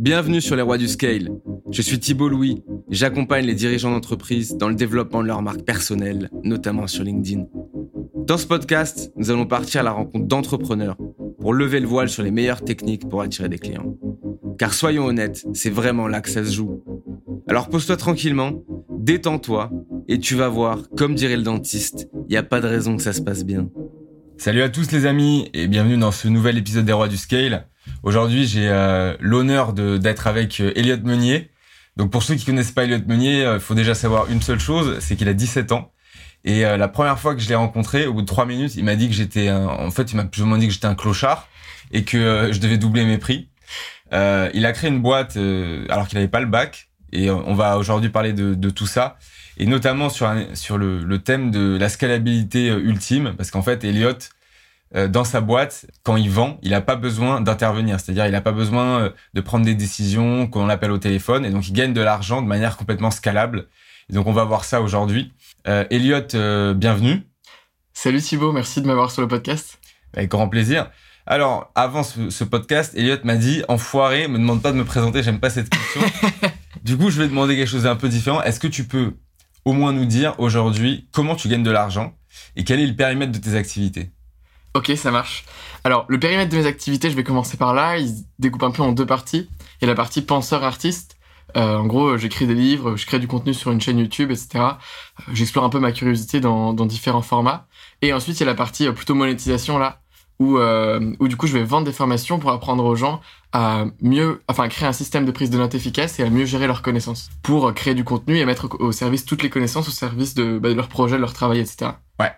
Bienvenue sur les rois du scale. Je suis Thibault Louis j'accompagne les dirigeants d'entreprise dans le développement de leur marque personnelle, notamment sur LinkedIn. Dans ce podcast, nous allons partir à la rencontre d'entrepreneurs pour lever le voile sur les meilleures techniques pour attirer des clients. Car soyons honnêtes, c'est vraiment là que ça se joue. Alors pose-toi tranquillement, détends-toi et tu vas voir, comme dirait le dentiste, il n'y a pas de raison que ça se passe bien. Salut à tous les amis et bienvenue dans ce nouvel épisode des Rois du Scale. Aujourd'hui, j'ai euh, l'honneur d'être avec euh, Elliot Meunier. Donc pour ceux qui connaissent pas Elliot Meunier, il euh, faut déjà savoir une seule chose, c'est qu'il a 17 ans. Et la première fois que je l'ai rencontré, au bout de trois minutes, il m'a dit que j'étais, en fait, il m'a plus ou moins dit que j'étais un clochard et que je devais doubler mes prix. il a créé une boîte alors qu'il n'avait pas le bac. Et on va aujourd'hui parler de, de, tout ça et notamment sur, sur le, le, thème de la scalabilité euh, ultime, parce qu'en fait, Elliot, euh, dans sa boîte, quand il vend, il n'a pas besoin d'intervenir, c'est-à-dire il n'a pas besoin euh, de prendre des décisions qu'on l'appelle au téléphone, et donc il gagne de l'argent de manière complètement scalable. Et donc on va voir ça aujourd'hui. Euh, Elliot, bienvenue. Salut Thibaut, merci de m'avoir sur le podcast. Avec grand plaisir. Alors, avant ce, ce podcast, Elliot m'a dit Enfoiré, me demande pas de me présenter, j'aime pas cette question. du coup, je vais demander quelque chose d'un peu différent. Est-ce que tu peux au moins nous dire aujourd'hui comment tu gagnes de l'argent et quel est le périmètre de tes activités? Ok, ça marche. Alors, le périmètre de mes activités, je vais commencer par là. Il se découpe un peu en deux parties. Il y a la partie penseur-artiste. Euh, en gros, j'écris des livres, je crée du contenu sur une chaîne YouTube, etc. Euh, j'explore un peu ma curiosité dans, différents formats. Et ensuite, il y a la partie euh, plutôt monétisation, là, où, euh, où du coup, je vais vendre des formations pour apprendre aux gens à mieux, enfin, créer un système de prise de notes efficace et à mieux gérer leurs connaissances pour créer du contenu et mettre au service toutes les connaissances au service de, bah, de leur projet, de leur travail, etc. Ouais,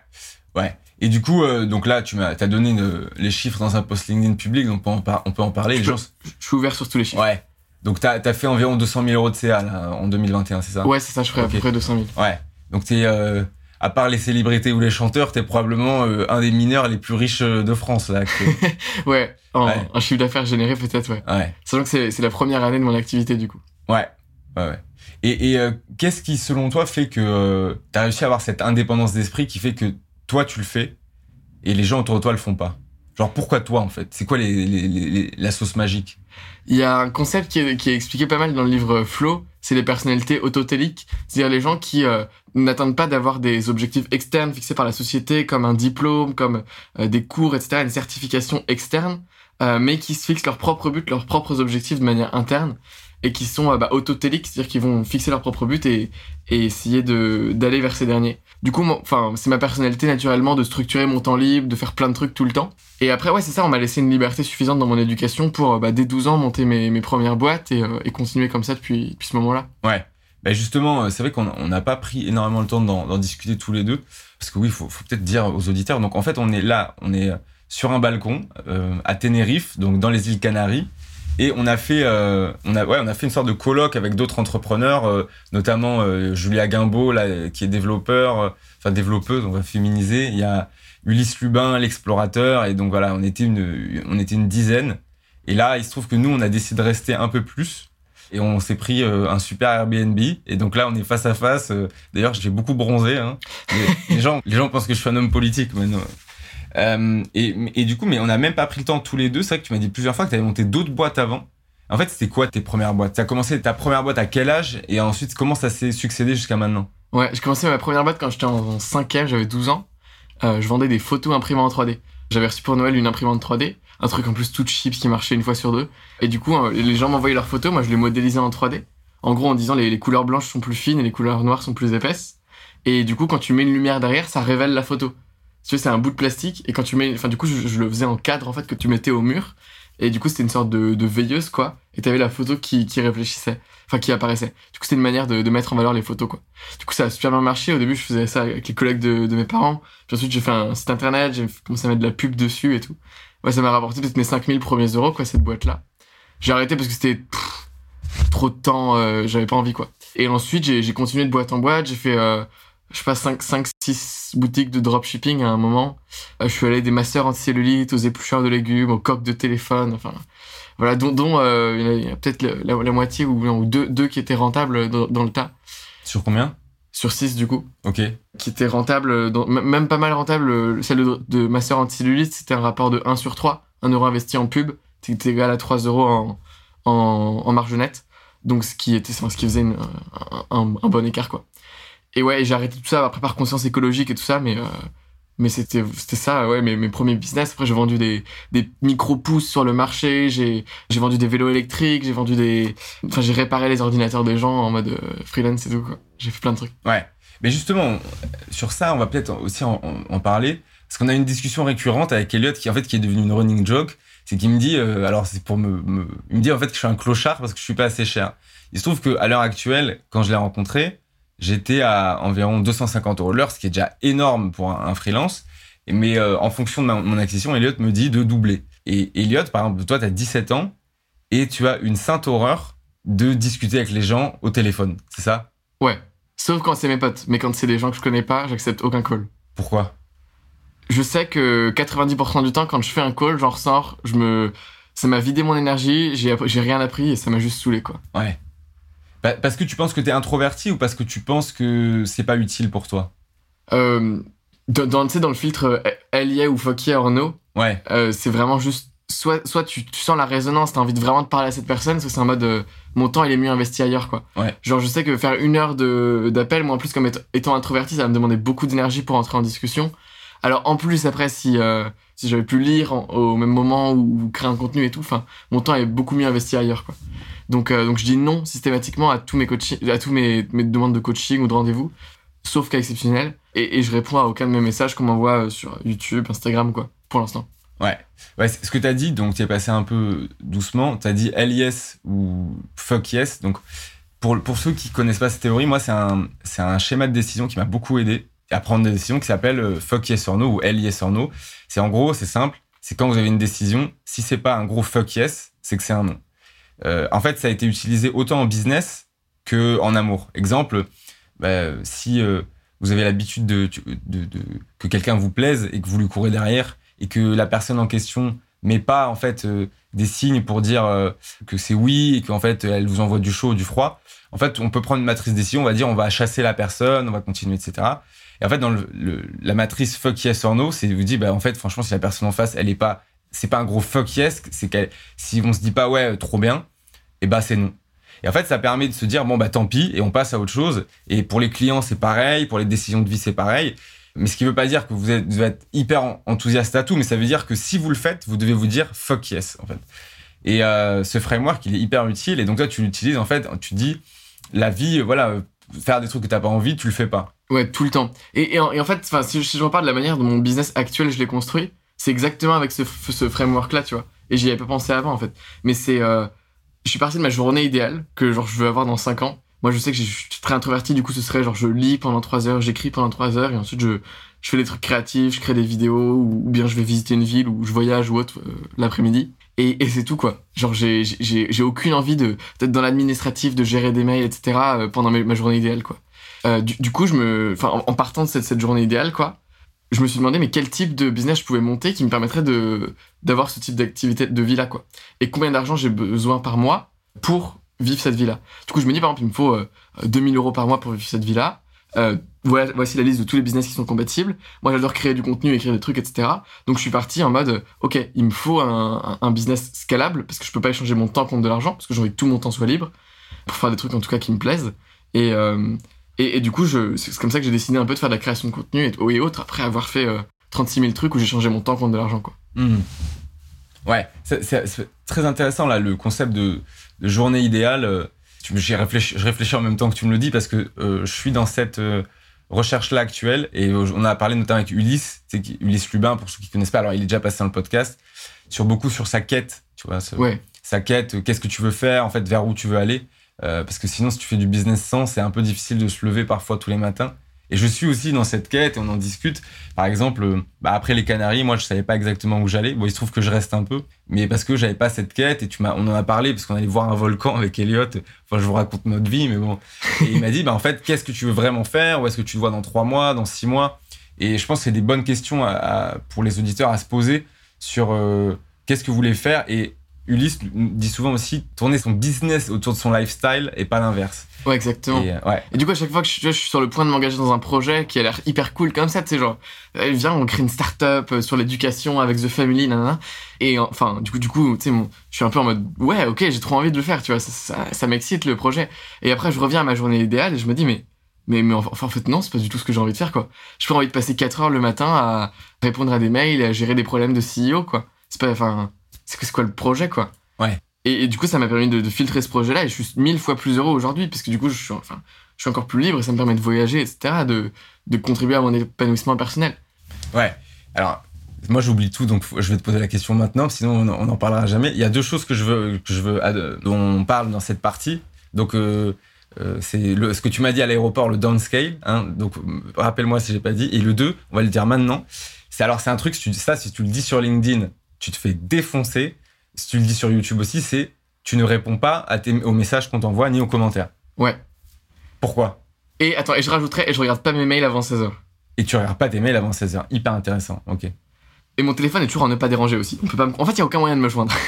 ouais. Et du coup, euh, donc là, tu m'as, as donné les chiffres dans un post LinkedIn public, donc on peut en, on peut en parler. Je, je, suis ouvert sur tous les chiffres. Ouais. Donc t'as as fait environ 200 000 euros de CA là, en 2021, c'est ça? Ouais, c'est ça, je ferai à peu près 200 000. Ouais. Donc t'es, euh, à part les célébrités ou les chanteurs, t'es probablement euh, un des mineurs les plus riches euh, de France là. ouais, un chiffre d'affaires généré peut-être, ouais. ouais. Sachant que c'est la première année de mon activité du coup. Ouais, ouais, ouais. Et, et euh, qu'est-ce qui, selon toi, fait que t'as réussi à avoir cette indépendance d'esprit qui fait que toi tu le fais et les gens autour de toi le font pas. Genre pourquoi toi en fait? C'est quoi la sauce magique? Il y a un concept qui est, qui est, expliqué pas mal dans le livre Flow, c'est les personnalités autotéliques, c'est-à-dire les gens qui euh, n'attendent pas d'avoir des objectifs externes fixés par la société comme un diplôme, comme euh, des cours, etc., une certification externe, euh, mais qui se fixent leurs propres buts, leurs propres objectifs de manière interne et qui sont bah, autotéliques, c'est-à-dire qu'ils vont fixer leurs propres buts et, essayer d'aller vers ces derniers. Du coup, enfin, c'est ma personnalité naturellement de structurer mon temps libre, de faire plein de trucs tout le temps. Et après, ouais, c'est ça, on m'a laissé une liberté suffisante dans mon éducation pour, bah, dès 12 ans, monter mes, premières boîtes et, euh, continuer comme ça depuis, ce moment-là. Ouais. Bah justement, euh, c'est vrai qu'on n'a pas pris énormément le temps d'en discuter tous les deux. Parce que oui, il faut, peut-être dire aux auditeurs. Donc en fait, on est là, on est sur un balcon euh, à Tenerife, donc dans les îles Canaries. Et on a fait, euh, on a, ouais, on a fait une sorte de colloque avec d'autres entrepreneurs, euh, notamment euh, Julia Guimbaud, là, qui est développeur, euh, enfin développeuse, on va féminiser. Il y a Ulysse Lubin, l'explorateur, et donc voilà, on était une, on était une dizaine. Et là, il se trouve que nous, on a décidé de rester un peu plus. Et on s'est pris un super Airbnb. Et donc là, on est face à face. D'ailleurs, j'ai beaucoup bronzé. Hein. Les, les, gens, les gens pensent que je suis un homme politique maintenant. Euh, et, du coup, mais on n'a même pas pris le temps tous les deux. C'est vrai que tu m'as dit plusieurs fois que tu avais monté d'autres boîtes avant. En fait, c'était quoi tes premières boîtes? Tu as commencé ta première boîte à quel âge? Et ensuite, comment ça s'est succédé jusqu'à maintenant? Ouais, j'ai commencé ma première boîte quand j'étais en 5 j'avais 12 ans. Euh, je vendais des photos imprimées en 3D. J'avais reçu pour Noël une imprimante 3D, un truc en plus tout cheap qui marchait une fois sur deux. Et du coup, euh, les gens m'envoyaient leurs photos, moi je les modélisais en 3D. En gros, en disant les, les couleurs blanches sont plus fines et les couleurs noires sont plus épaisses. Et du coup, quand tu mets une lumière derrière, ça révèle la photo tu sais, c'est un bout de plastique et quand tu mets, enfin, du coup, je, le faisais en cadre en fait que tu mettais au mur et du coup, c'était une sorte de, veilleuse quoi. Et t'avais la photo qui, réfléchissait, enfin, qui apparaissait. Du coup, c'était une manière de, mettre en valeur les photos quoi. Du coup, ça a super bien marché. Au début, je faisais ça avec les collègues de, mes parents. Puis ensuite, j'ai fait un site internet, j'ai commencé à mettre de la pub dessus et tout. Ouais, ça m'a rapporté peut-être mes 5000 premiers euros quoi, cette boîte là. J'ai arrêté parce que c'était trop de temps, euh, j'avais pas envie quoi. Et ensuite, j'ai continué de boîte en boîte, j'ai fait euh, je sais pas, 5, 5, 6 boutiques de dropshipping à un moment. Euh, je suis allé des masters anti-cellulite, aux éplucheurs de légumes, aux coques de téléphone, enfin, voilà, dont, dont euh, il y a, peut-être la, la, moitié ou, deux, deux qui étaient rentables dans, dans le tas. Sur combien? Sur 6 du coup. Ok. Qui étaient rentables, dans, même pas mal rentables. Celle de, de master anti-cellulite, c'était un rapport de 1 sur 3. 1 euro investi en pub, c'était égal à 3 euros en, en, en marge nette. Donc, ce qui était, ce qui faisait une- un, un- un bon écart, quoi. Et ouais, j'ai arrêté tout ça après par conscience écologique et tout ça, mais, euh, mais c'était, c'était ça, ouais, mes, mes premiers business. Après, j'ai vendu des, des micro-pousses sur le marché, j'ai, j'ai vendu des vélos électriques, j'ai vendu des, enfin, j'ai réparé les ordinateurs des gens en mode euh, freelance et tout, quoi. J'ai fait plein de trucs. Ouais. Mais justement, sur ça, on va peut-être aussi en, parler. Parce qu'on a une discussion récurrente avec Elliot qui, en fait, qui est devenue une running joke. C'est qu'il me dit, euh, alors c'est pour me, me- Il me dit en fait que je suis un clochard parce que je suis pas assez cher. Il se trouve qu'à l'heure actuelle, quand je l'ai rencontré, j'étais à environ 250 euros l'heure, ce qui est déjà énorme pour un, un freelance. Mais euh, en fonction de ma- mon acquisition, Elliot me dit de doubler. Et Elliot, par exemple, toi, tu as 17 ans et tu as une sainte horreur de discuter avec les gens au téléphone. C'est ça? Ouais. Sauf quand c'est mes potes. Mais quand c'est des gens que je connais pas, j'accepte aucun call. Pourquoi? Je sais que 90% du temps, quand je fais un call, j'en ressors, je me, ça m'a vidé mon énergie, j'ai rien appris et ça m'a juste saoulé, quoi. Ouais. Pa- Parce que tu penses que t'es introverti ou parce que tu penses que c'est pas utile pour toi? Euh, dans, le filtre euh, y est ou yeah or no, Ouais, euh, c'est vraiment juste, soit, soit tu, tu sens la résonance, t'as envie de vraiment de parler à cette personne, soit c'est en mode, euh, mon temps il est mieux investi ailleurs, quoi. Ouais. Genre, je sais que faire une heure d'appel, moi en plus, comme étant- étant introverti, ça va me demander beaucoup d'énergie pour entrer en discussion. Alors, en plus, après, si, euh, si j'avais pu lire en- au même moment ou, ou créer un contenu et tout, enfin, mon temps est beaucoup mieux investi ailleurs, quoi. Donc, euh, donc je dis non systématiquement à tous mes à tous mes, demandes de coaching ou de rendez-vous, sauf cas exceptionnel. Et, et je réponds à aucun de mes messages qu'on m'envoie euh, sur YouTube, Instagram, quoi, pour l'instant. ouais. Ouais, ce que t'as dit, donc t'es passé un peu doucement. T'as dit hell yes ou fuck yes. Donc, pour, pour ceux qui connaissent pas cette théorie, moi, c'est un, un schéma de décision qui m'a beaucoup aidé à prendre des décisions qui s'appelle euh, fuck yes or no ou hell yes or no. C'est en gros, c'est simple. C'est quand vous avez une décision, si c'est pas un gros fuck yes, c'est que c'est un non. Euh, en fait, ça a été utilisé autant en business que en amour. Exemple, bah, si euh, vous avez l'habitude de, que quelqu'un vous plaise et que vous lui courez derrière et que la personne en question met pas en fait euh, des signes pour dire que c'est oui et qu'en fait elle vous envoie du chaud ou du froid. En fait, on peut prendre une matrice décision, on va dire on va chasser la personne, on va continuer, etc. Et en fait, dans la matrice fuck yes or no, c'est vous dit bah en fait franchement si la personne en face elle est pas c'est pas un gros fuck yes, c'est qu'elle si on se dit pas ouais trop bien, et bah c'est non. Et en fait, ça permet de se dire bon bah tant pis et on passe à autre chose. Et pour les clients c'est pareil, pour les décisions de vie c'est pareil. Mais ce qui veut pas dire que vous êtes, hyper en- enthousiaste à tout, mais ça veut dire que si vous le faites, vous devez vous dire fuck yes en fait. Et euh, ce framework il est hyper utile et donc toi tu l'utilises en fait, tu dis la vie euh, voilà faire des trucs que t'as pas envie, tu le fais pas. Ouais, tout le temps. Et, et, en, fait, si, je- si je reparle de la manière dont mon business actuel je l'ai construit, c'est exactement avec ce, f- ce framework-là, tu vois. Et j'y avais pas pensé avant, en fait. Mais c'est, euh, je suis parti de ma journée idéale que genre je veux avoir dans 5 ans. Moi, je sais que je suis très introverti, du coup, ce serait genre je lis pendant 3 heures, j'écris pendant 3 heures, et ensuite je, je fais des trucs créatifs, je crée des vidéos, ou, bien je vais visiter une ville, ou je voyage ou autre euh, l'après-midi. Et, et c'est tout, quoi. Genre, j'ai, j'ai, aucune envie de, d'être dans l'administratif, de gérer des mails, etc., euh, pendant ma journée idéale, quoi. Euh, du, du coup, je me, en, en partant de cette, cette journée idéale, quoi, je me suis demandé mais quel type de business je pouvais monter qui me permettrait d'avoir ce type d'activité de vie là, quoi. Et combien d'argent j'ai besoin par mois pour vivre cette vie là. Du coup, je me dis par exemple, il me faut euh, 2000 euros par mois pour vivre cette vie là. Euh, voici la liste de tous les business qui sont compatibles. Moi, j'adore créer du contenu, écrire des trucs, etc. Donc, je suis parti en mode, euh, ok, il me faut un, business scalable parce que je peux pas échanger mon temps contre de l'argent parce que j'ai envie que tout mon temps soit libre pour faire des trucs en tout cas qui me plaisent. Euh, et, et du coup, c'est comme ça que j'ai décidé un peu de faire de la création de contenu et, et autres après avoir fait euh, 36 000 trucs où j'ai changé mon temps contre de l'argent, quoi. Hmm. Ouais, c'est- très intéressant là le concept de, de journée idéale. euh, J'y réfléchis, je réfléchis en même temps que tu me le dis parce que euh, je suis dans cette euh, recherche là actuelle et euh, on a parlé notamment avec Ulysse, Ulysse Lubin pour ceux qui connaissent pas. Alors il est déjà passé dans le podcast sur beaucoup sur sa quête, tu vois, ce- Ouais, sa quête, euh, qu'est-ce que tu veux faire, en fait, vers où tu veux aller. Euh, parce que sinon, si tu fais du business sans, c'est un peu difficile de se lever parfois tous les matins. Et je suis aussi dans cette quête et on en discute. Par exemple, euh, bah, après les Canaries, moi, je savais pas exactement où j'allais. Bon, il se trouve que je reste un peu, mais parce que j'avais pas cette quête et tu on en a parlé parce qu'on allait voir un volcan avec Elliot. Enfin, je vous raconte notre vie, mais bon. Et il m'a dit, bah, en fait, qu'est-ce que tu veux vraiment faire? Où est-ce que tu te vois dans trois mois, dans six mois? Et je pense que c'est des bonnes questions pour les auditeurs à se poser sur euh, qu'est-ce que vous voulez faire? Et Ulysse dit souvent aussi tourner son business autour de son lifestyle et pas l'inverse. Ouais, exactement. Et, euh, ouais. Et du coup, à chaque fois que je, suis sur le point de m'engager dans un projet qui a l'air hyper cool comme ça, tu sais, genre, euh, viens, on crée une start-up euh, sur l'éducation avec The Family, nanana. Et enfin, du coup, du coup, tu sais, je suis un peu en mode, ouais, ok, j'ai trop envie de le faire, tu vois, ça, ça, ça m'excite le projet. Et après, je reviens à ma journée idéale et je me dis, mais, mais, mais enfin, en fait, non, c'est pas du tout ce que j'ai envie de faire, quoi. J'ai pas envie de passer 4 heures le matin à répondre à des mails et à gérer des problèmes de CEO, quoi. C'est pas, enfin, c'est quoi, c'est quoi le projet, quoi. Ouais. Et, et du coup, ça m'a permis de, de filtrer ce projet-là et je suis mille fois plus heureux aujourd'hui parce que du coup, je suis, enfin, je suis encore plus libre et ça me permet de voyager, etc., de, de contribuer à mon épanouissement personnel. Ouais. Alors, moi, j'oublie tout, donc je vais te poser la question maintenant, sinon on n'en parlera jamais. Il y a deux choses que je veux, que je veux, dont on parle dans cette partie. Donc, euh, euh, c'est ce que tu m'as dit à l'aéroport, le downscale. Hein, donc, rappelle-moi si j'ai pas dit. Et le 2, on va le dire maintenant. C'est alors, c'est un truc, ça, si tu le dis sur LinkedIn, tu te fais défoncer. Si tu le dis sur YouTube aussi, c'est tu ne réponds pas à tes, aux messages qu'on t'envoie ni aux commentaires. Ouais. Pourquoi? Et attends, et je rajouterais, et je regarde pas mes mails avant 16h. Et tu regardes pas tes mails avant 16h. Hyper intéressant. Ok. Et mon téléphone est toujours en ne pas déranger aussi. On peut pas me- En fait, il y a aucun moyen de me joindre.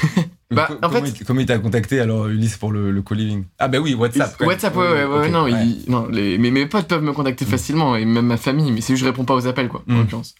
Bah, en comment, fait- il, comment il t'a contacté alors Ulysse pour le, le co-living? Ah bah oui, WhatsApp. quand. WhatsApp, ouais, ouais, ouais, non, ouais. il- non les, mes, mes potes peuvent me contacter Mm. facilement, et même ma famille, mais c'est juste que je réponds pas aux appels, quoi, en Mm. l'occurrence.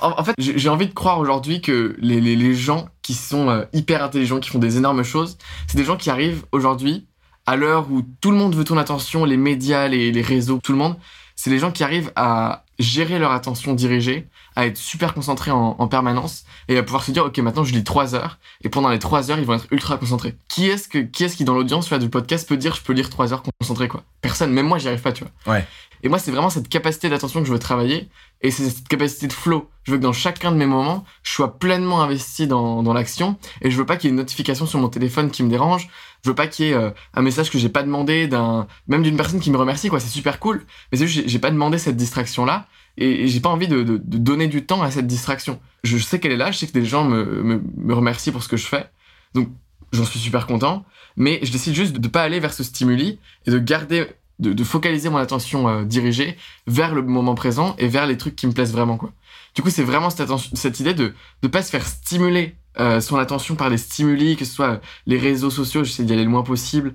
En, fait, j'ai envie de croire aujourd'hui que les, gens qui sont euh, hyper intelligents, qui font des énormes choses, c'est des gens qui arrivent aujourd'hui, à l'heure où tout le monde veut ton attention, les médias, les, réseaux, tout le monde, c'est les gens qui arrivent à gérer leur attention dirigée, à être super concentrés en, en permanence, et à pouvoir se dire, ok, maintenant je lis trois heures, et pendant les trois heures, ils vont être ultra concentrés. Qui est-ce que, qui est-ce qui dans l'audience du podcast peut dire je peux lire trois heures concentré quoi? Personne, même moi j'y arrive pas, tu vois. Ouais. Et moi c'est vraiment cette capacité d'attention que je veux travailler, et c'est cette capacité de flow. Je veux que dans chacun de mes moments, je sois pleinement investi dans, dans l'action, et je veux pas qu'il y ait une notification sur mon téléphone qui me dérange. Je veux pas qu'il y ait euh, un message que j'ai pas demandé d'un, même d'une personne qui me remercie quoi. C'est super cool, mais c'est juste j'ai- j'ai pas demandé cette distraction là, et, j'ai pas envie de, donner du temps à cette distraction. Je sais qu'elle est là, je sais que des gens me, me, me remercient pour ce que je fais, donc j'en suis super content, mais je décide juste de ne pas aller vers ce stimuli et de garder, de, de focaliser mon attention euh, dirigée vers le moment présent et vers les trucs qui me plaisent vraiment, quoi. Du coup, c'est vraiment cette, cette idée de ne pas se faire stimuler euh, son attention par des stimuli, que ce soit euh, les réseaux sociaux, j'essaie d'y aller le moins possible,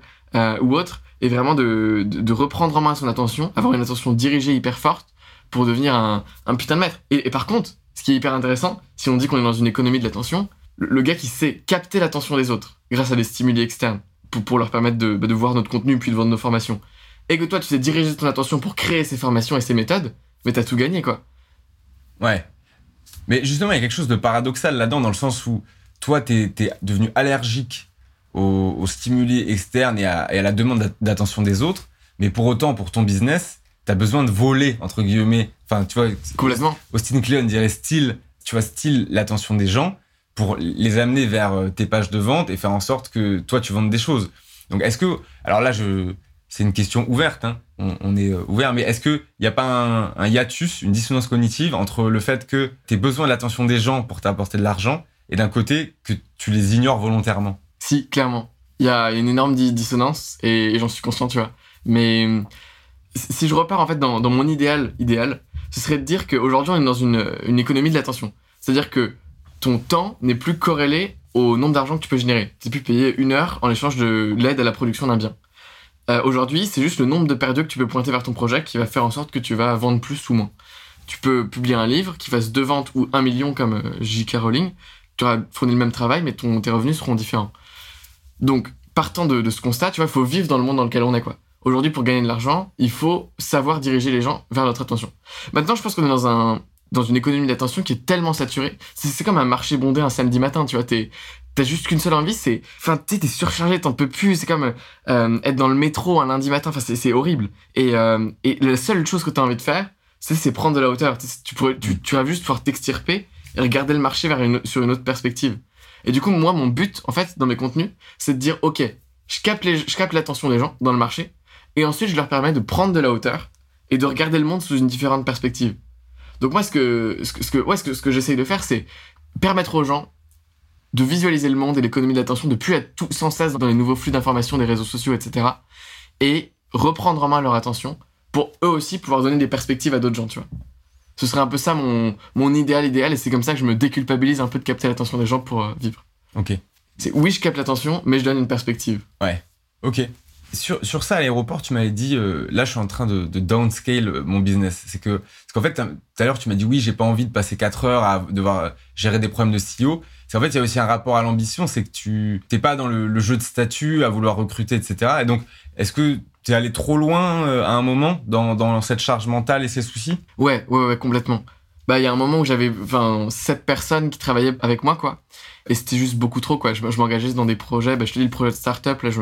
ou autre, et vraiment de, de reprendre en main son attention, avoir une attention dirigée hyper forte pour devenir un, putain de maître. Et, par contre, ce qui est hyper intéressant, si on dit qu'on est dans une économie de l'attention, le, gars qui sait capter l'attention des autres grâce à des stimuli externes pour, leur permettre de, bah, de voir notre contenu puis de vendre nos formations, et que toi tu sais diriger ton attention pour créer ces formations et ces méthodes, mais t'as tout gagné quoi. Ouais. Mais justement, il y a quelque chose de paradoxal là-dedans, dans le sens où toi, t'es es devenu allergique aux, stimuli externes et à, la demande d'at- d'attention des autres, mais pour autant, pour ton business, t'as besoin de voler, entre guillemets. Enfin, tu vois, Complètement. Austin Kleon dirait style, tu vois, style l'attention des gens pour les amener vers euh, tes pages de vente et faire en sorte que toi, tu vendes des choses. Donc, est-ce que, alors là, je, c'est une question ouverte, hein, on, on est euh, ouvert, mais est-ce qu'il n'y a pas un, un hiatus, une dissonance cognitive entre le fait que tu besoin de l'attention des gens pour t'apporter de l'argent et d'un côté que tu les ignores volontairement? Si, clairement. Il y a une énorme di- dissonance et, et j'en suis conscient, tu vois. Mais euh, si je repars en fait dans, mon idéal, idéal, ce serait de dire qu'aujourd'hui on est dans une, économie de l'attention. C'est-à-dire que ton temps n'est plus corrélé au nombre d'argent que tu peux générer. Tu peux payer une heure en échange de l'aide à la production d'un bien. Euh, Aujourd'hui, c'est juste le nombre de périodes que tu peux pointer vers ton projet qui va faire en sorte que tu vas vendre plus ou moins. Tu peux publier un livre qui fasse deux ventes ou un million comme euh, J.K. Rowling. Tu auras fourni le même travail, mais ton, tes revenus seront différents. Donc, partant de, de ce constat, tu vois, il faut vivre dans le monde dans lequel on est, quoi. Aujourd'hui, pour gagner de l'argent, il faut savoir diriger les gens vers notre attention. Maintenant, je pense qu'on est dans un dans une économie d'attention qui est tellement saturée. C'est comme un marché bondé un samedi matin, tu vois. T'as juste qu'une seule envie, c'est. Enfin, tu t'es surchargé, t'en peux plus. C'est comme euh, être dans le métro un lundi matin. Enfin, c'est horrible. Et, euh, et la seule chose que t'as envie de faire, c'est prendre de la hauteur. Tu, pourrais, tu, tu vas juste pouvoir t'extirper et regarder le marché vers une, sur une autre perspective. Et du coup, moi, mon but, en fait, dans mes contenus, c'est de dire, OK, je capte je capte l'attention des gens dans le marché, et ensuite, je leur permets de prendre de la hauteur et de regarder le monde sous une différente perspective. Donc moi, ce que, ce que, ce que, ouais, ce que, ce que j'essaye de faire, c'est permettre aux gens de visualiser le monde et l'économie de l'attention, de plus être tout sans cesse dans les nouveaux flux d'informations des réseaux sociaux, etc. Et reprendre en main leur attention pour eux aussi pouvoir donner des perspectives à d'autres gens, tu vois. Ce serait un peu ça mon, mon idéal idéal, et c'est comme ça que je me déculpabilise un peu de capter l'attention des gens pour euh, vivre. Ok. C'est oui, je capte l'attention, mais je donne une perspective. Ok. Sur, sur ça, à l'aéroport, tu m'avais dit, euh, là, je suis en train de, downscale euh, mon business. C'est que, parce qu'en fait, tout à l'heure, tu m'as dit, oui, j'ai pas envie de passer 4 heures à devoir gérer des problèmes de CEO. C'est en fait, il y a aussi un rapport à l'ambition, c'est que tu t'es pas dans le, le jeu de statut, à vouloir recruter, etc. Et donc, est-ce que tu es allé trop loin euh, à un moment dans, dans cette charge mentale et ces soucis? Ouais, ouais, ouais, complètement. Bah, il y a un moment où j'avais, enfin, sept personnes qui travaillaient avec moi, quoi. Et c'était juste beaucoup trop, quoi. Je, je m'engageais dans des projets. Bah, je te dis, le projet de start-up, là, je,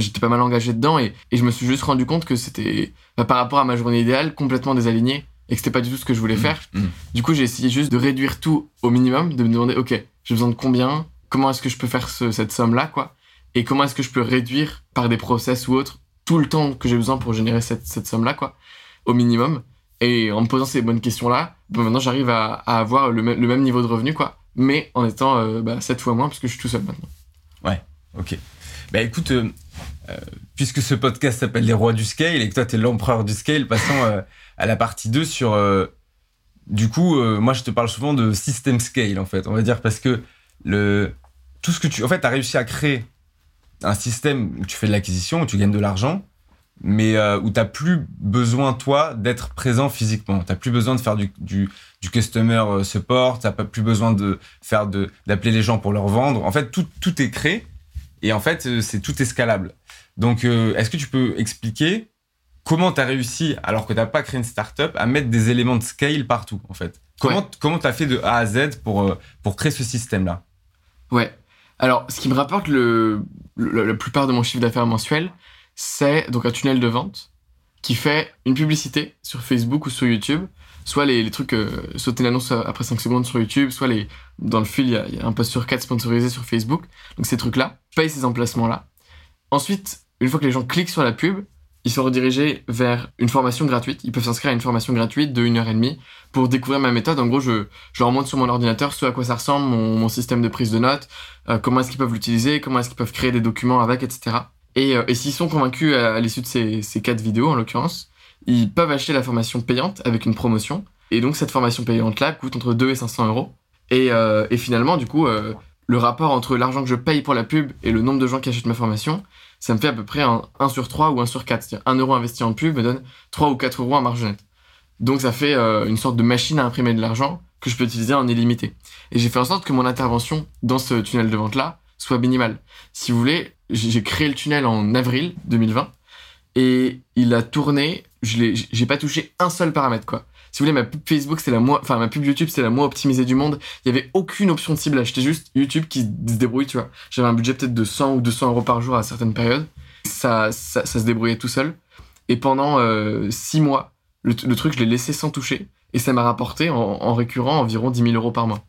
j'étais pas mal engagé dedans et, et je me suis juste rendu compte que c'était, bah, par rapport à ma journée idéale, complètement désaligné et que c'était pas du tout ce que je voulais faire. Mhm. Du coup, j'ai essayé juste de réduire tout au minimum, de me demander, ok, j'ai besoin de combien, comment est-ce que je peux faire ce- cette somme-là, quoi, et comment est-ce que je peux réduire par des process ou autres tout le temps que j'ai besoin pour générer cette, cette somme-là, quoi, au minimum. Et en me posant ces bonnes questions-là, bon, maintenant j'arrive à, avoir le, même- niveau de revenu, quoi, mais en étant euh, bah, 7 fois moins parce que je suis tout seul maintenant. Ok. Bah écoute, euh, euh, puisque ce podcast s'appelle Les Rois du Scale et que toi t'es l'empereur du scale, passons euh, à la partie 2 sur... du coup, moi je te parle souvent de system scale en fait, on va dire, parce que le, tout ce que tu... En fait, tu as réussi à créer un système où tu fais de l'acquisition, où tu gagnes de l'argent, mais euh, où t'as plus besoin, toi, d'être présent physiquement. T'as plus besoin de faire du, du, du customer euh, support, t'as pas plus besoin de faire de d'appeler les gens pour leur vendre. En fait, tout, tout est créé et en fait, euh, c'est tout escalable. Donc, euh, est-ce que tu peux expliquer comment tu as réussi, alors que tu n'as pas créé une startup, à mettre des éléments de scale partout, en fait? Comment comment tu as fait de A à Z pour, pour créer ce système-là? Ouais. Alors, ce qui me rapporte le, le- la plupart de mon chiffre d'affaires mensuel, c'est donc un tunnel de vente qui fait une publicité sur Facebook ou sur YouTube. Soit les, trucs, euh, sauter l'annonce après 5 secondes sur YouTube, soit les, dans le fil, il y, a- un post sur 4 sponsorisé sur Facebook. Donc ces trucs-là, je paye ces emplacements-là. Ensuite, une fois que les gens cliquent sur la pub, ils sont redirigés vers une formation gratuite. Ils peuvent s'inscrire à une formation gratuite de 1h30 pour découvrir ma méthode. En gros, je, je leur montre sur mon ordinateur ce à quoi ça ressemble, mon, mon système de prise de notes, euh, comment est-ce qu'ils peuvent l'utiliser, comment est-ce qu'ils peuvent créer des documents avec, etc. Et, euh, et s'ils sont convaincus à, à l'issue de ces, ces quatre vidéos, en l'occurrence, ils peuvent acheter la formation payante avec une promotion. Et donc, cette formation payante-là coûte entre 2 et 500 euros. Et, euh, et finalement, du coup, euh, le rapport entre l'argent que je paye pour la pub et le nombre de gens qui achètent ma formation, ça me fait à peu près un 1 sur 3 ou 1 sur 4. C'est-à-dire 1 euro investi en pub me donne 3 ou 4 euros en marge nette. Donc ça fait euh, une sorte de machine à imprimer de l'argent que je peux utiliser en illimité. Et j'ai fait en sorte que mon intervention dans ce tunnel de vente-là soit minimale. Si vous voulez, j'ai créé le tunnel en avril 2020 et il a tourné, je j'ai pas touché un seul paramètre quoi. Si vous voulez, ma pub Facebook, c'est la moins, enfin ma pub YouTube, c'est la moins optimisée du monde. Il y avait aucune option de ciblage. C'était juste YouTube qui se débrouille, tu vois. J'avais un budget peut-être de 100 ou 200 euros par jour à certaines périodes. Ça, ça, se débrouillait tout seul. Et pendant 6 mois, le, truc, je l'ai laissé sans toucher. Et ça m'a rapporté en, en récurrent environ 10 000 euros par mois.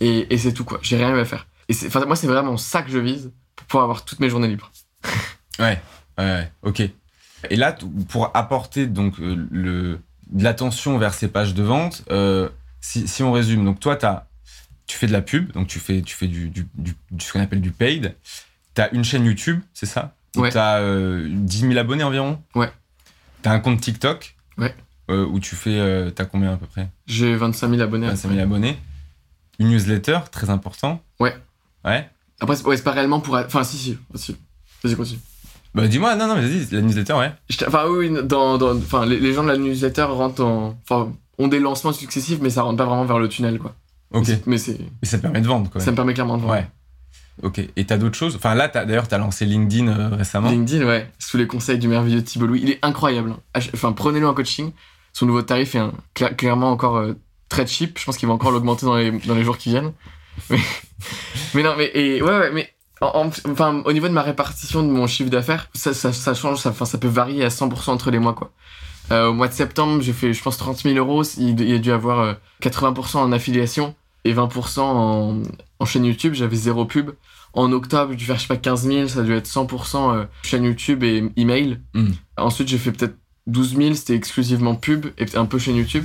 Et, c'est tout quoi. J'ai rien eu à faire. Et moi, c'est vraiment ça que je vise pour pouvoir avoir toutes mes journées libres. Ouais, ouais, ouais, ok. Et là, pour apporter donc euh, le, de l'attention vers ces pages de vente, euh, si, si on résume, donc toi, as, tu fais de la pub, donc tu fais, tu fais du, du, du, du- ce qu'on appelle du paid. Tu as une chaîne YouTube, c'est ça? Ouais. Tu as 10 000 abonnés environ? Ouais. Tu as un compte TikTok? Ouais. euh, où tu fais. Euh, tu as combien à peu près? J'ai 25 000 abonnés. 25 000 abonnés. Une newsletter, très important? Ouais. Ouais. Après, c'est ouais, pas réellement pour. Enfin, si, si. si. Vas-y, continue. Bah dis-moi, non, non, mais vas-y, la newsletter, ouais. Enfin, oui, dans, dans, enfin, les, les gens de la newsletter rentrent en, enfin, ont des lancements successifs, mais ça rentre pas vraiment vers le tunnel, quoi. Ok. Mais c'est- Mais ça te permet de vendre, quoi. ça me permet clairement de vendre. Ouais. Ok. Et t'as d'autres choses? Enfin là, d'ailleurs, t'as lancé LinkedIn euh, récemment. LinkedIn, ouais, sous les conseils du merveilleux Thibault Louis. Il est incroyable. hein. Enfin, prenez-le en coaching. Son nouveau tarif est un- clairement encore euh, très cheap. Je pense qu'il va encore l'augmenter dans les, dans les jours qui viennent. Mais, mais non, mais, et, ouais, ouais, mais, en- en- enfin, au niveau de ma répartition de mon chiffre d'affaires, ça, ça, ça change, ça, enfin, ça peut varier à 100% entre les mois, quoi. Euh, au mois de septembre, j'ai fait, je pense, 30 000 euros. Il, il a dû avoir euh, 80% en affiliation et 20% en, en chaîne YouTube. J'avais zéro pub. En octobre, j'ai dû faire, je sais pas, 15 000. Ça a dû être 100% euh, chaîne YouTube et email. Mm. Ensuite, j'ai fait peut-être 12 000. C'était exclusivement pub et un peu chaîne YouTube.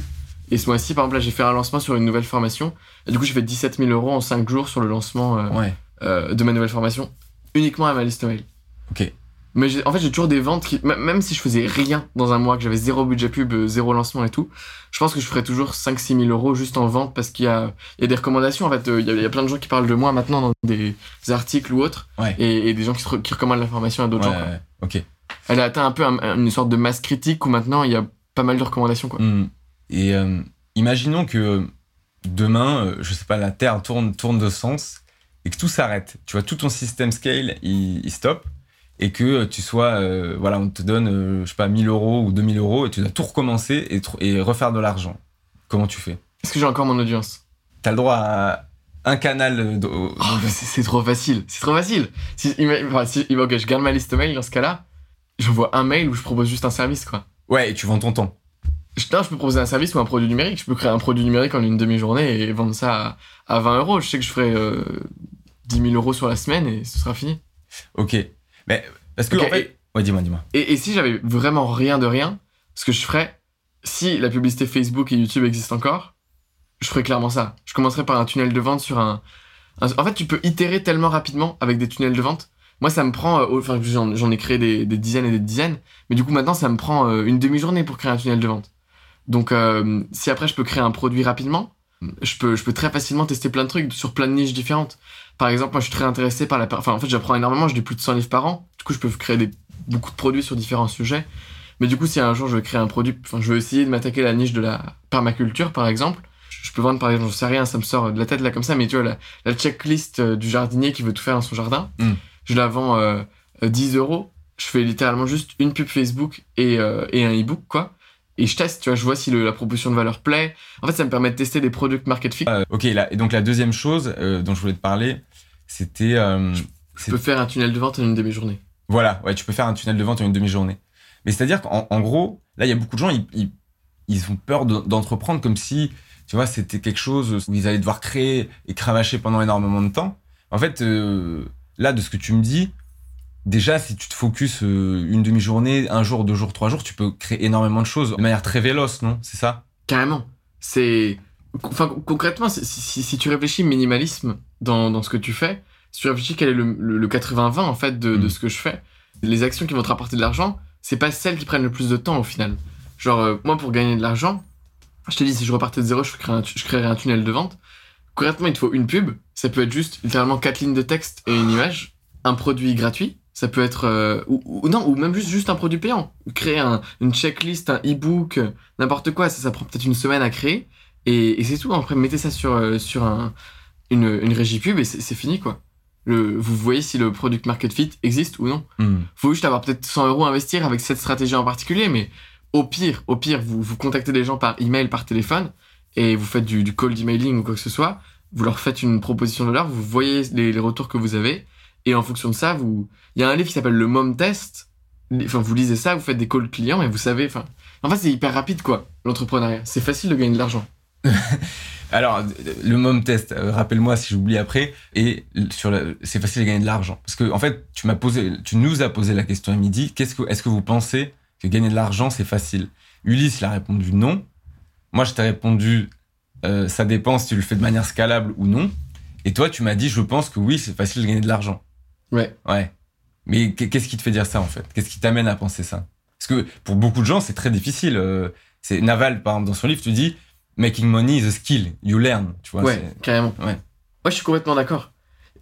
Et ce mois-ci, par exemple, là, j'ai fait un lancement sur une nouvelle formation. Et du coup, j'ai fait 17 000 euros en 5 jours sur le lancement euh, Ouais. euh, de ma nouvelle formation, uniquement à ma liste mail. Ok. Mais en fait, j'ai toujours des ventes qui, même si je faisais rien dans un mois, que j'avais zéro budget pub, euh, zéro lancement et tout, je pense que je ferais toujours 5-6 000 euros juste en vente parce qu'il y a, il y a des recommandations. En fait, il y, a, il y a plein de gens qui parlent de moi maintenant dans des articles ou autres Ouais. et, et des gens qui, recommandent l'information à d'autres Ouais, gens. quoi. ouais, ok. Elle a atteint un peu un- une sorte de masse critique où maintenant il y a pas mal de recommandations. Quoi. Hmm. Et euh, imaginons que demain, euh, je sais pas, la Terre tourne, tourne de sens et que tout s'arrête. Tu vois, tout ton système scale, il, il stoppe et que tu sois, euh, voilà, on te donne, euh, je sais pas, 1000 euros ou 2000 euros et tu dois tout recommencer et, refaire de l'argent. Comment tu fais? Est-ce que j'ai encore mon audience? T'as le droit à un canal de. Oh, c'est trop facile. C'est trop facile. Si, enfin, si, ok, je garde ma liste mail dans ce cas-là. J'envoie un mail où je propose juste un service, quoi. Ouais, et tu vends ton temps. Non, je peux proposer un service ou un produit numérique. Je peux créer un produit numérique en une demi-journée et vendre ça à, à 20 euros. Je sais que je ferai euh, 10 000 euros sur la semaine et ce sera fini. Ok. Mais parce que en fait. Ouais, dis-moi, dis-moi. Et, et si j'avais vraiment rien de rien, ce que je ferais, si la publicité Facebook et YouTube existent encore, je ferais clairement ça. Je commencerais par un tunnel de vente sur un. un- en fait, tu peux itérer tellement rapidement avec des tunnels de vente. Moi, ça me prend. euh, Enfin, j'en j'en ai créé des, des dizaines et des dizaines. Mais du coup, maintenant, ça me prend euh, une demi-journée pour créer un tunnel de vente. Donc, euh, si après, je peux créer un produit rapidement, je peux, je peux très facilement tester plein de trucs sur plein de niches différentes. Par exemple, moi, je suis très intéressé par la. Enfin, en fait, j'apprends énormément. Je lis plus de 100 livres par an. Du coup, je peux créer des, beaucoup de produits sur différents sujets. Mais du coup, si un jour je veux créer un produit, enfin, je veux essayer de m'attaquer à la niche de la permaculture, par exemple. Je peux vendre, par exemple, j'en sais rien, ça me sort de la tête là comme ça, mais tu vois, la, la checklist euh, du jardinier qui veut tout faire dans son jardin, Mm. je la vends euh, 10 euros. Je fais littéralement juste une pub Facebook et, euh, et un e-book, quoi. Et je teste, tu vois, je vois si le- la proposition de valeur plaît. En fait, ça me permet de tester des product market fit. Euh, ok, là, et donc la deuxième chose euh, dont je voulais te parler, c'était. euh, Je peux faire un tunnel de vente en une demi-journée. Voilà, ouais, tu peux faire un tunnel de vente en une demi-journée. Mais c'est-à-dire qu'en en gros, là, il y a beaucoup de gens, ils, ils, ils ont peur de- d'entreprendre comme si, tu vois, c'était quelque chose où ils allaient devoir créer et cravacher pendant énormément de temps. En fait, là, de ce que tu me dis, déjà, si tu te focuses euh, une demi-journée, un jour, deux jours, trois jours, tu peux créer énormément de choses de manière très véloce, non? C'est ça? Carrément. C'est. Enfin, concrètement, si, si, si tu réfléchis minimalisme dans, dans ce que tu fais, si tu réfléchis quel est le, le, le 80-20 en fait de, de Mm. ce que je fais, les actions qui vont te rapporter de l'argent, c'est pas celles qui prennent le plus de temps au final. Genre, euh, moi pour gagner de l'argent, je te dis, si je repartais de zéro, je créerais un, je créerais un tunnel de vente. Concrètement, il te faut une pub. Ça peut être juste littéralement quatre lignes de texte et une image. Un produit gratuit. Ça peut être. euh, ou, ou- non, ou même juste, juste un produit payant. Créer un- une checklist, un e-book, n'importe quoi. Ça, ça prend peut-être une semaine à créer. Et, et c'est tout. Après, mettez ça sur, euh, sur un, une, une régie pub et c'est fini, quoi. Le, vous voyez si le product market fit existe ou non. Hmm. Faut juste avoir peut-être 100 euros à investir avec cette stratégie en particulier, mais au pire, au pire, vous, vous contactez des gens par email, par téléphone, et vous faites du, du cold emailing ou quoi que ce soit. Vous leur faites une proposition de l'heure, vous voyez les, les retours que vous avez, et en fonction de ça, il y a un livre qui s'appelle le Mom Test. Enfin, vous lisez ça, vous faites des calls clients et vous savez, enfin, en fait, c'est hyper rapide, quoi, l'entrepreneuriat. C'est facile de gagner de l'argent. Alors, le mom test, euh, rappelle-moi si j'oublie après, et sur c'est facile de gagner de l'argent. Parce que, en fait, tu m'as posé, tu nous as posé la question à midi, qu'est-ce que, est-ce que vous pensez que gagner de l'argent, c'est facile? Ulysse, il a répondu non. Moi, je t'ai répondu, euh, ça dépend si tu le fais de manière scalable ou non. Et toi, tu m'as dit, je pense que oui, c'est facile de gagner de l'argent. Ouais. Ouais. Mais qu- qu'est-ce qui te fait dire ça, en fait? Qu'est-ce qui t'amène à penser ça? Parce que pour beaucoup de gens, c'est très difficile. euh, c'est Naval, par exemple, dans son livre, tu dis, making money is a skill, you learn. Tu vois, Ouais, carrément. Ouais. Ouais, je suis complètement d'accord.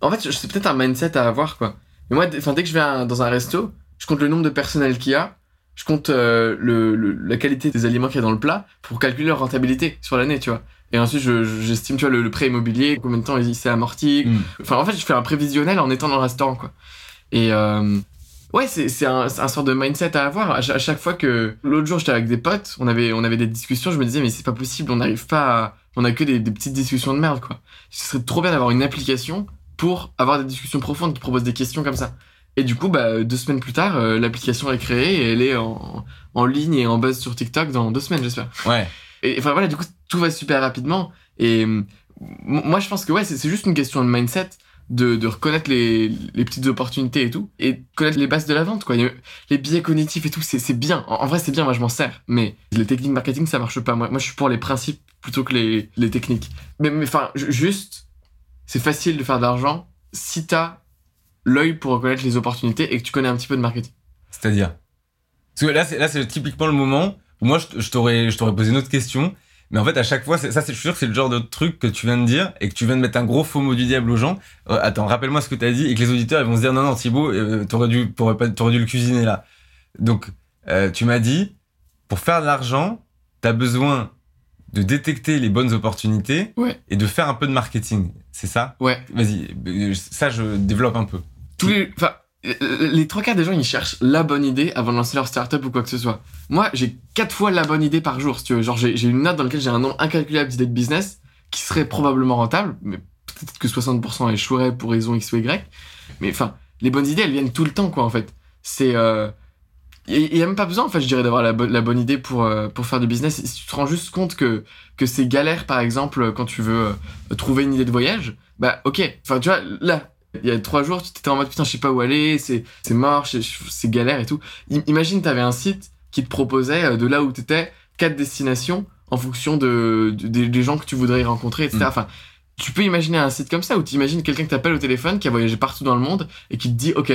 En fait, c'est peut-être un mindset à avoir, quoi. Mais moi, dès que je vais dans un resto, je compte le nombre de personnel qu'il y a, je compte euh, le, le- la qualité des aliments qu'il y a dans le plat pour calculer leur rentabilité sur l'année, tu vois. Et ensuite, je- je- j'estime, tu vois, le, le prêt immobilier, combien de temps il s'est amorti. Mm. Enfin, en fait, je fais un prévisionnel en étant dans le restaurant, quoi. Et euh, ouais, c'est un, un sort de mindset à avoir. À, cha- à chaque fois que l'autre jour, j'étais avec des potes, on avait, on avait des discussions, je me disais, mais c'est pas possible, on n'arrive pas à. On a que des, des petites discussions de merde, quoi. Ce serait trop bien d'avoir une application pour avoir des discussions profondes qui proposent des questions comme ça. Et du coup, bah, deux semaines plus tard, euh, l'application est créée et elle est en, en ligne et en buzz sur TikTok dans deux semaines, j'espère. Ouais. Et enfin voilà, du coup, tout va super rapidement. Et euh, m- moi, je pense que ouais, c'est c'est juste une question de mindset, de, de reconnaître les, les petites opportunités et tout, et connaître les bases de la vente, quoi. Les biais cognitifs et tout, c'est c'est bien. En, vrai, c'est bien, moi, je m'en sers. Mais les techniques marketing, ça marche pas. Moi, moi je suis pour les principes plutôt que les, les techniques. Mais mais, enfin, ju- juste, c'est facile de faire de l'argent si t'as l'œil pour reconnaître les opportunités et que tu connais un petit peu de marketing. C'est-à-dire? Parce que là, c'est là, c'est typiquement le moment moi, je, t'aurais, je t'aurais posé une autre question. Mais en fait, à chaque fois, ça, c'est, sûr que c'est le genre de truc que tu viens de dire et que tu viens de mettre un gros faux mot du diable aux gens. Euh, attends, rappelle-moi ce que t'as dit et que les auditeurs, ils vont se dire non, non, Thibaut, euh, t'aurais dû, t'aurais pas, t'aurais dû le cuisiner là. Donc, euh, tu m'as dit, pour faire de l'argent, t'as besoin de détecter les bonnes opportunités Ouais. et de faire un peu de marketing. C'est ça? Ouais. Vas-y, euh, ça, je développe un peu. tous les, enfin, les trois quarts des gens, ils cherchent la bonne idée avant de lancer leur startup ou quoi que ce soit. Moi, j'ai quatre fois la bonne idée par jour, si tu veux. Genre, j'ai une note dans laquelle j'ai un nombre incalculable d'idées de business qui seraient probablement rentables, mais peut-être que 60% échoueraient pour raison X ou Y. Mais enfin, les bonnes idées, elles viennent tout le temps, quoi, en fait. C'est. Euh, il n'y a même pas besoin, en fait, je dirais, d'avoir la bonne idée pour, euh, pour faire du business. Si tu te rends juste compte que, que c'est galère, par exemple, quand tu veux euh, trouver une idée de voyage, bah, ok. Enfin, tu vois, là, il y a trois jours, tu étais en mode putain, je sais pas où aller, c'est mort, c'est galère et tout. I- imagine, t'avais un site qui te proposait euh, de là où t'étais quatre destinations en fonction de, de- des, des gens que tu voudrais rencontrer, etc. Mm. Enfin, tu peux imaginer un site comme ça où tu imagines quelqu'un qui t'appelle au téléphone, qui a voyagé partout dans le monde et qui te dit ok,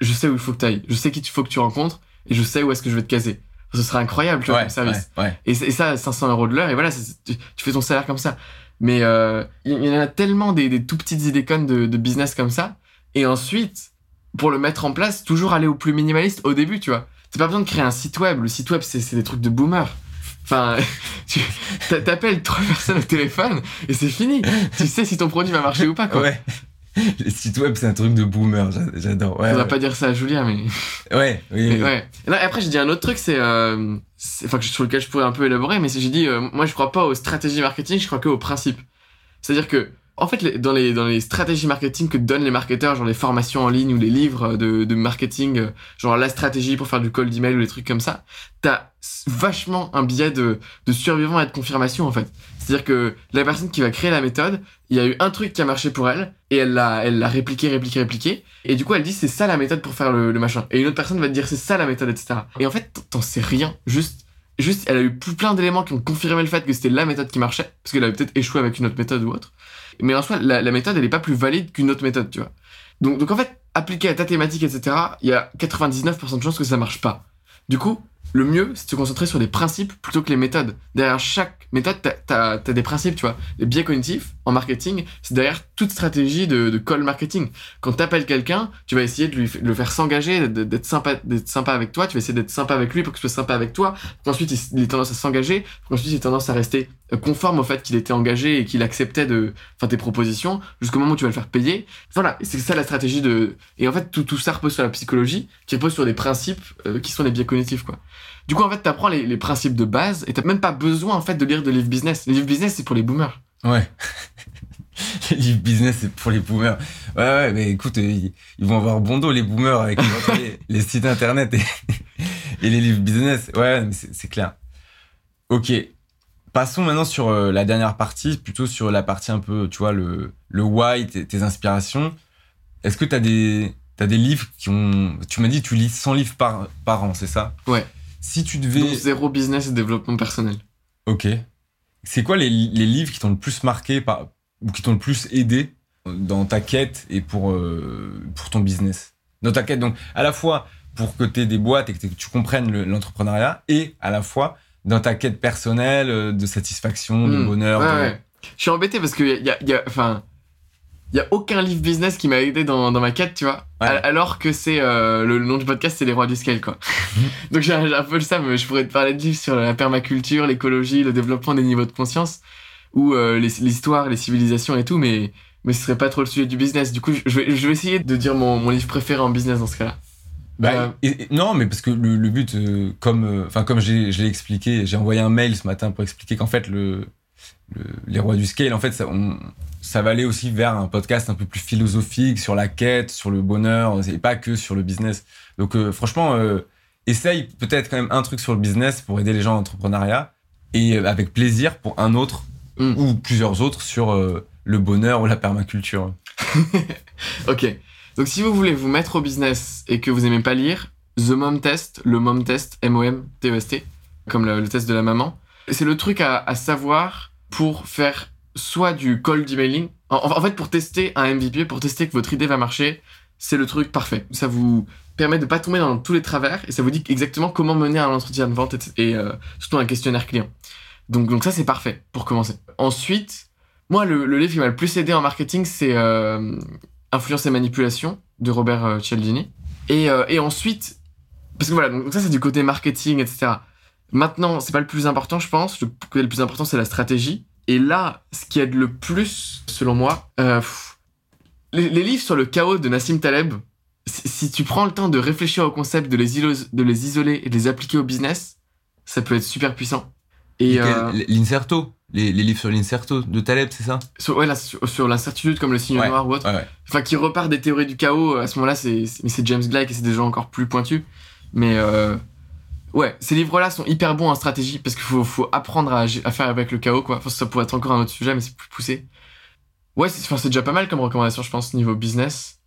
je sais où il faut que t'ailles, je sais qui il faut que tu rencontres et je sais où est-ce que je vais te caser. Ce serait incroyable, tu vois, comme service. ouais, ouais. Et, ça, 500 euros de l'heure, et voilà, tu fais ton salaire comme ça. Mais euh, il y, en a tellement des, des tout petites idées connes de, de business comme ça. Et ensuite, pour le mettre en place, toujours aller au plus minimaliste au début, tu vois. T'as pas besoin de créer un site web. Le site web, c'est c'est des trucs de boomer. Enfin, tu t'a- t'appelles trois personnes au téléphone et c'est fini. Tu sais si ton produit va marcher ou pas, quoi. Ouais. Les sites web, c'est un truc de boomer, j'a- j'adore. Ouais, Faudra ouais. pas dire ça à Julia, mais. ouais, oui, Mais oui. ouais. Non, après, j'ai dit un autre truc, c'est, euh, enfin, que- sur lequel je pourrais un peu élaborer, mais c'est, j'ai dit, euh, moi, je crois pas aux stratégies marketing, je crois que aux principes. C'est-à-dire que, en fait, dans les, dans les stratégies marketing que donnent les marketeurs, genre les formations en ligne ou les livres de, de marketing, euh, genre la stratégie pour faire du cold email ou des trucs comme ça, t'as vachement un biais de, de survivant et de confirmation, en fait. C'est-à-dire que la personne qui va créer la méthode, il y a eu un truc qui a marché pour elle, et elle l'a, elle l'a répliqué, répliqué, répliqué, et du coup, elle dit c'est ça la méthode pour faire le, le machin. Et une autre personne va te dire c'est ça la méthode, etc. Et en fait, t'en- sais rien. Juste, juste, elle a eu plein d'éléments qui ont confirmé le fait que c'était la méthode qui marchait, parce qu'elle avait peut-être échoué avec une autre méthode ou autre. Mais en soi, la, méthode, elle est pas plus valide qu'une autre méthode, tu vois. Donc, donc en fait, appliqué à ta thématique, etc., il y a 99% de chances que ça marche pas. Du coup, le mieux, c'est de se concentrer sur les principes plutôt que les méthodes. Derrière chaque méthode, t'as, t'as, t'as des principes, tu vois. Les biais cognitifs, en marketing, c'est derrière toute stratégie de, call marketing. Quand t'appelles quelqu'un, tu vas essayer de, lui, le faire s'engager, d'être, sympa, d'être sympa avec toi, tu vas essayer d'être sympa avec lui pour qu'il soit sympa avec toi, pour qu'ensuite il, ait tendance à s'engager, pour qu'ensuite il ait tendance à rester euh, conforme au fait qu'il était engagé et qu'il acceptait de, enfin, tes propositions, jusqu'au moment où tu vas le faire payer. Voilà, c'est ça la stratégie de, et en fait, tout, ça repose sur la psychologie, qui repose sur des principes euh, qui sont les biais cognitifs, quoi. Du coup, en fait, t'apprends les, les principes de base et t'as même pas besoin, en fait, de lire de livres business. Les livres business, c'est pour les boomers. Ouais. les livres business, c'est pour les boomers. Ouais, ouais, mais écoute, ils, ils vont avoir bon dos, les boomers, avec les, les sites internet et, et les livres business. Ouais, mais c'est clair. Ok. Passons maintenant sur euh, la dernière partie, plutôt sur la partie un peu, tu vois, le, le why, tes, tes inspirations. Est-ce que t'as des, t'as des livres qui ont. Tu m'as dit tu lis 100 livres par, par an, c'est ça? Ouais. Si tu Donc, devais. zéro business et développement personnel. Ok. C'est quoi les, les livres qui t'ont le plus marqué par, ou qui t'ont le plus aidé dans ta quête et pour, euh, pour ton business? Dans ta quête, donc, à la fois pour que tu aies des boîtes et que, tu comprennes le- l'entrepreneuriat et à la fois dans ta quête personnelle euh, de satisfaction, de Hmm. bonheur. Ouais, de- ouais. Je suis embêté parce que y a, y a, enfin, y a aucun livre business qui m'a aidé dans, dans ma quête, tu vois. Ouais. Alors que c'est euh, le, le nom du podcast, c'est les rois du scale, quoi. Donc j'ai un, un peu le sam. Je pourrais te parler de livres sur la permaculture, l'écologie, le développement des niveaux de conscience ou euh, l'histoire, les civilisations et tout, mais mais ce serait pas trop le sujet du business. Du coup, je vais, je vais essayer de dire mon, mon livre préféré en business dans ce cas-là. Bah, Euh, et- et- non, mais parce que le, le but, euh, comme, euh, comme je l'ai expliqué, j'ai envoyé un mail ce matin pour expliquer qu'en fait, le, le- les rois du scale, en fait, ça, on- ça va aller aussi vers un podcast un peu plus philosophique sur la quête, sur le bonheur, et pas que sur le business. Donc, euh, franchement, euh, essaye peut-être quand même un truc sur le business pour aider les gens en entrepreneuriat, et avec plaisir pour un autre Mm. ou plusieurs autres sur euh, le bonheur ou la permaculture. Ok. Donc si vous voulez vous mettre au business et que vous aimez pas lire, The Mom Test, le Mom Test, M-O-M-T-E-S-T, comme le, le test de la maman, c'est le truc à, à savoir pour faire soit du cold emailing, en, fait pour tester un MVP, pour tester que votre idée va marcher, c'est le truc parfait. Ça vous permet de pas tomber dans tous les travers et ça vous dit exactement comment mener un entretien de vente et, euh, surtout un questionnaire client. Donc, donc ça, c'est parfait pour commencer. Ensuite, moi, le, livre qui m'a le plus aidé en marketing, c'est euh, Influence et manipulation de Robert euh, Cialdini. Et ensuite, parce que voilà, donc ça, c'est du côté marketing, etc. Maintenant, c'est pas le plus important, je pense. Le, le plus important, c'est la stratégie. Et là, ce qui aide le plus, selon moi, euh, pff, les, les livres sur le chaos de Nassim Taleb, si, si tu prends le temps de réfléchir au concept, de les, ilo- de les isoler et de les appliquer au business, ça peut être super puissant. Et euh, L'inserto, les, les livres sur l'inserto de Taleb, c'est ça? Sur, ouais, là, sur, sur l'incertitude comme le signe Ouais, noir ou autre, Ouais, ouais. enfin qui repart des théories du chaos, à ce moment-là, c'est James Gleick et c'est des gens encore plus pointus. Mais euh, ouais, ces livres-là sont hyper bons en stratégie parce qu'il faut, faut apprendre à, à faire avec le chaos, quoi. Enfin, ça pourrait être encore un autre sujet, mais c'est plus poussé. Ouais, c'est déjà pas mal comme recommandation, je pense, niveau business.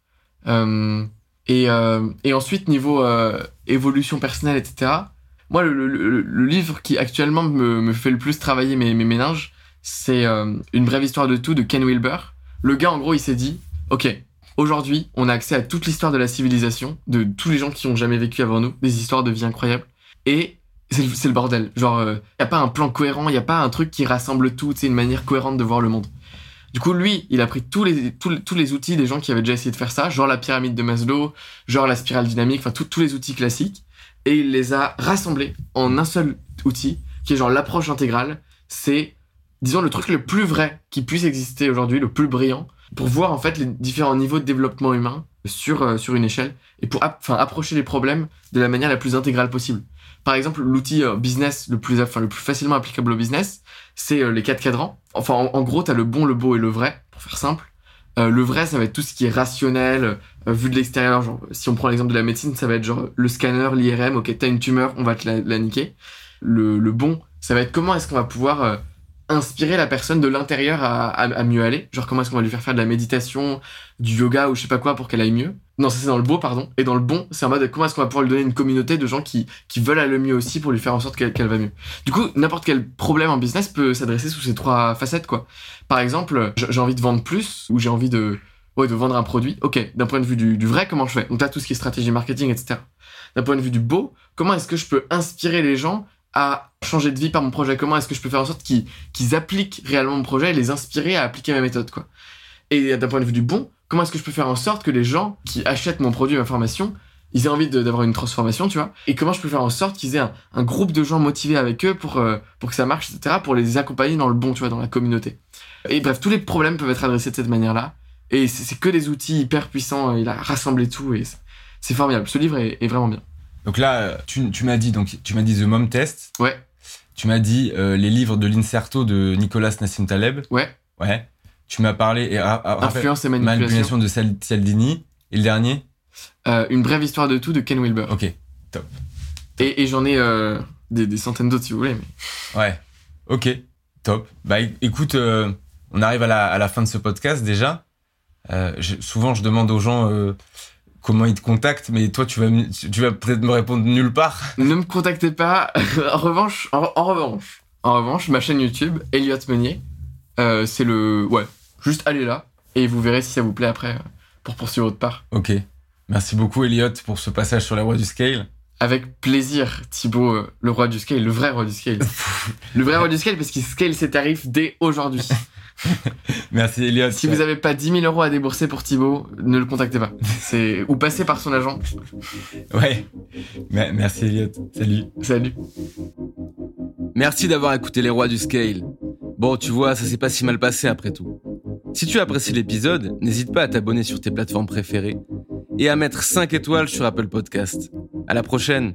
Euh, et, euh, et ensuite, niveau euh, évolution personnelle, etc. Moi, le, le- livre qui actuellement me, me fait le plus travailler mes, mes méninges, c'est Une brève histoire de tout de Ken Wilber. Le gars, en gros, il s'est dit, ok, aujourd'hui, on a accès à toute l'histoire de la civilisation, de tous les gens qui ont jamais vécu avant nous, des histoires de vie incroyables. Et c'est le, bordel. Genre, il y a pas un plan cohérent, il y a pas un truc qui rassemble tout, c'est une manière cohérente de voir le monde. Du coup, lui, il a pris tous les, tous, les- outils des gens qui avaient déjà essayé de faire ça, genre la pyramide de Maslow, genre la spirale dynamique, enfin tous les outils classiques, et il les a rassemblés en un seul outil, qui est genre l'approche intégrale. C'est, disons, le truc le plus vrai qui puisse exister aujourd'hui, le plus brillant, pour voir en fait les différents niveaux de développement humain sur, euh, sur une échelle, et pour enfin, approcher les problèmes de la manière la plus intégrale possible. Par exemple, l'outil euh, business le plus, le plus facilement applicable au business, c'est euh, les quatre cadrans. Enfin, en, gros, t'as le bon, le beau et le vrai, pour faire simple. Euh, le vrai, ça va être tout ce qui est rationnel, vu de l'extérieur. Genre, si on prend l'exemple de la médecine, ça va être genre le scanner, l'IRM, ok, t'as une tumeur, on va te la, niquer. Le, bon, ça va être comment est-ce qu'on va pouvoir inspirer la personne de l'intérieur à, à, à mieux aller. Genre, comment est-ce qu'on va lui faire faire de la méditation, du yoga ou je sais pas quoi pour qu'elle aille mieux. Non, ça c'est dans le beau, pardon. Et dans le bon, c'est en mode comment est-ce qu'on va pouvoir lui donner une communauté de gens qui, qui veulent aller mieux aussi pour lui faire en sorte qu'elle va mieux. Du coup, n'importe quel problème en business peut s'adresser sous ces trois facettes, quoi. Par exemple, j'ai envie de vendre plus ou j'ai envie de, de vendre un produit. Ok, d'un point de vue du, vrai, comment je fais? Donc, t'as tout ce qui est stratégie marketing, etc. D'un point de vue du beau, comment est-ce que je peux inspirer les gens à changer de vie par mon projet? Comment est-ce que je peux faire en sorte qu'ils qu'ils appliquent réellement mon projet et les inspirer à appliquer ma méthode, quoi? Et d'un point de vue du bon, comment est-ce que je peux faire en sorte que les gens qui achètent mon produit, ma formation, ils aient envie d'avoir une transformation, tu vois? Et comment je peux faire en sorte qu'ils aient un, un groupe de gens motivés avec eux pour, euh, pour que ça marche, etc., pour les accompagner dans le bon, tu vois, dans la communauté? Et bref, tous les problèmes peuvent être adressés de cette manière-là. Et c'est que des outils hyper puissants. Il a rassemblé tout et c'est- c'est formidable. Ce livre est, est vraiment bien. Donc là, tu, tu m'as dit, donc tu m'as dit The Mom Test. Ouais, Tu m'as dit euh, les livres de l'Inserto de Nicolas Nassim Taleb. ouais. Ouais. Tu m'as parlé et Influence et manipulation. manipulation de Sal- Cialdini. Et le dernier Euh, une brève histoire de tout de Ken Wilber. Ok. Et, et j'en ai euh, des, des centaines d'autres si vous voulez. Mais... Ouais. Ok. Top. Bah écoute, euh, on arrive à la, à la fin de ce podcast déjà. Je- souvent, je demande aux gens comment ils te contactent, mais toi, tu vas, tu vas peut-être me répondre nulle part. Ne me contactez pas. en revanche, en, en revanche, en revanche, ma chaîne YouTube, Elliot Meunier, c'est le. Ouais, juste allez là et vous verrez si ça vous plaît après pour poursuivre votre part. Ok. Merci beaucoup, Elliot, pour ce passage sur la voie du scale. Avec plaisir, Thibaut, euh, le roi du scale, le vrai roi du scale. le vrai roi du scale parce qu'il scale ses tarifs dès aujourd'hui. Merci, Elliot. si vous n'avez pas 10 000 euros à débourser pour Thibaut, ne le contactez pas. C'est ou passez par son agent. Ouais. Me- Merci, Elliot. Salut. Salut. Merci d'avoir écouté les rois du scale. Bon, tu vois, ça s'est pas si mal passé après tout. Si tu apprécies l'épisode, n'hésite pas à t'abonner sur tes plateformes préférées et à mettre 5 étoiles sur Apple Podcast. À la prochaine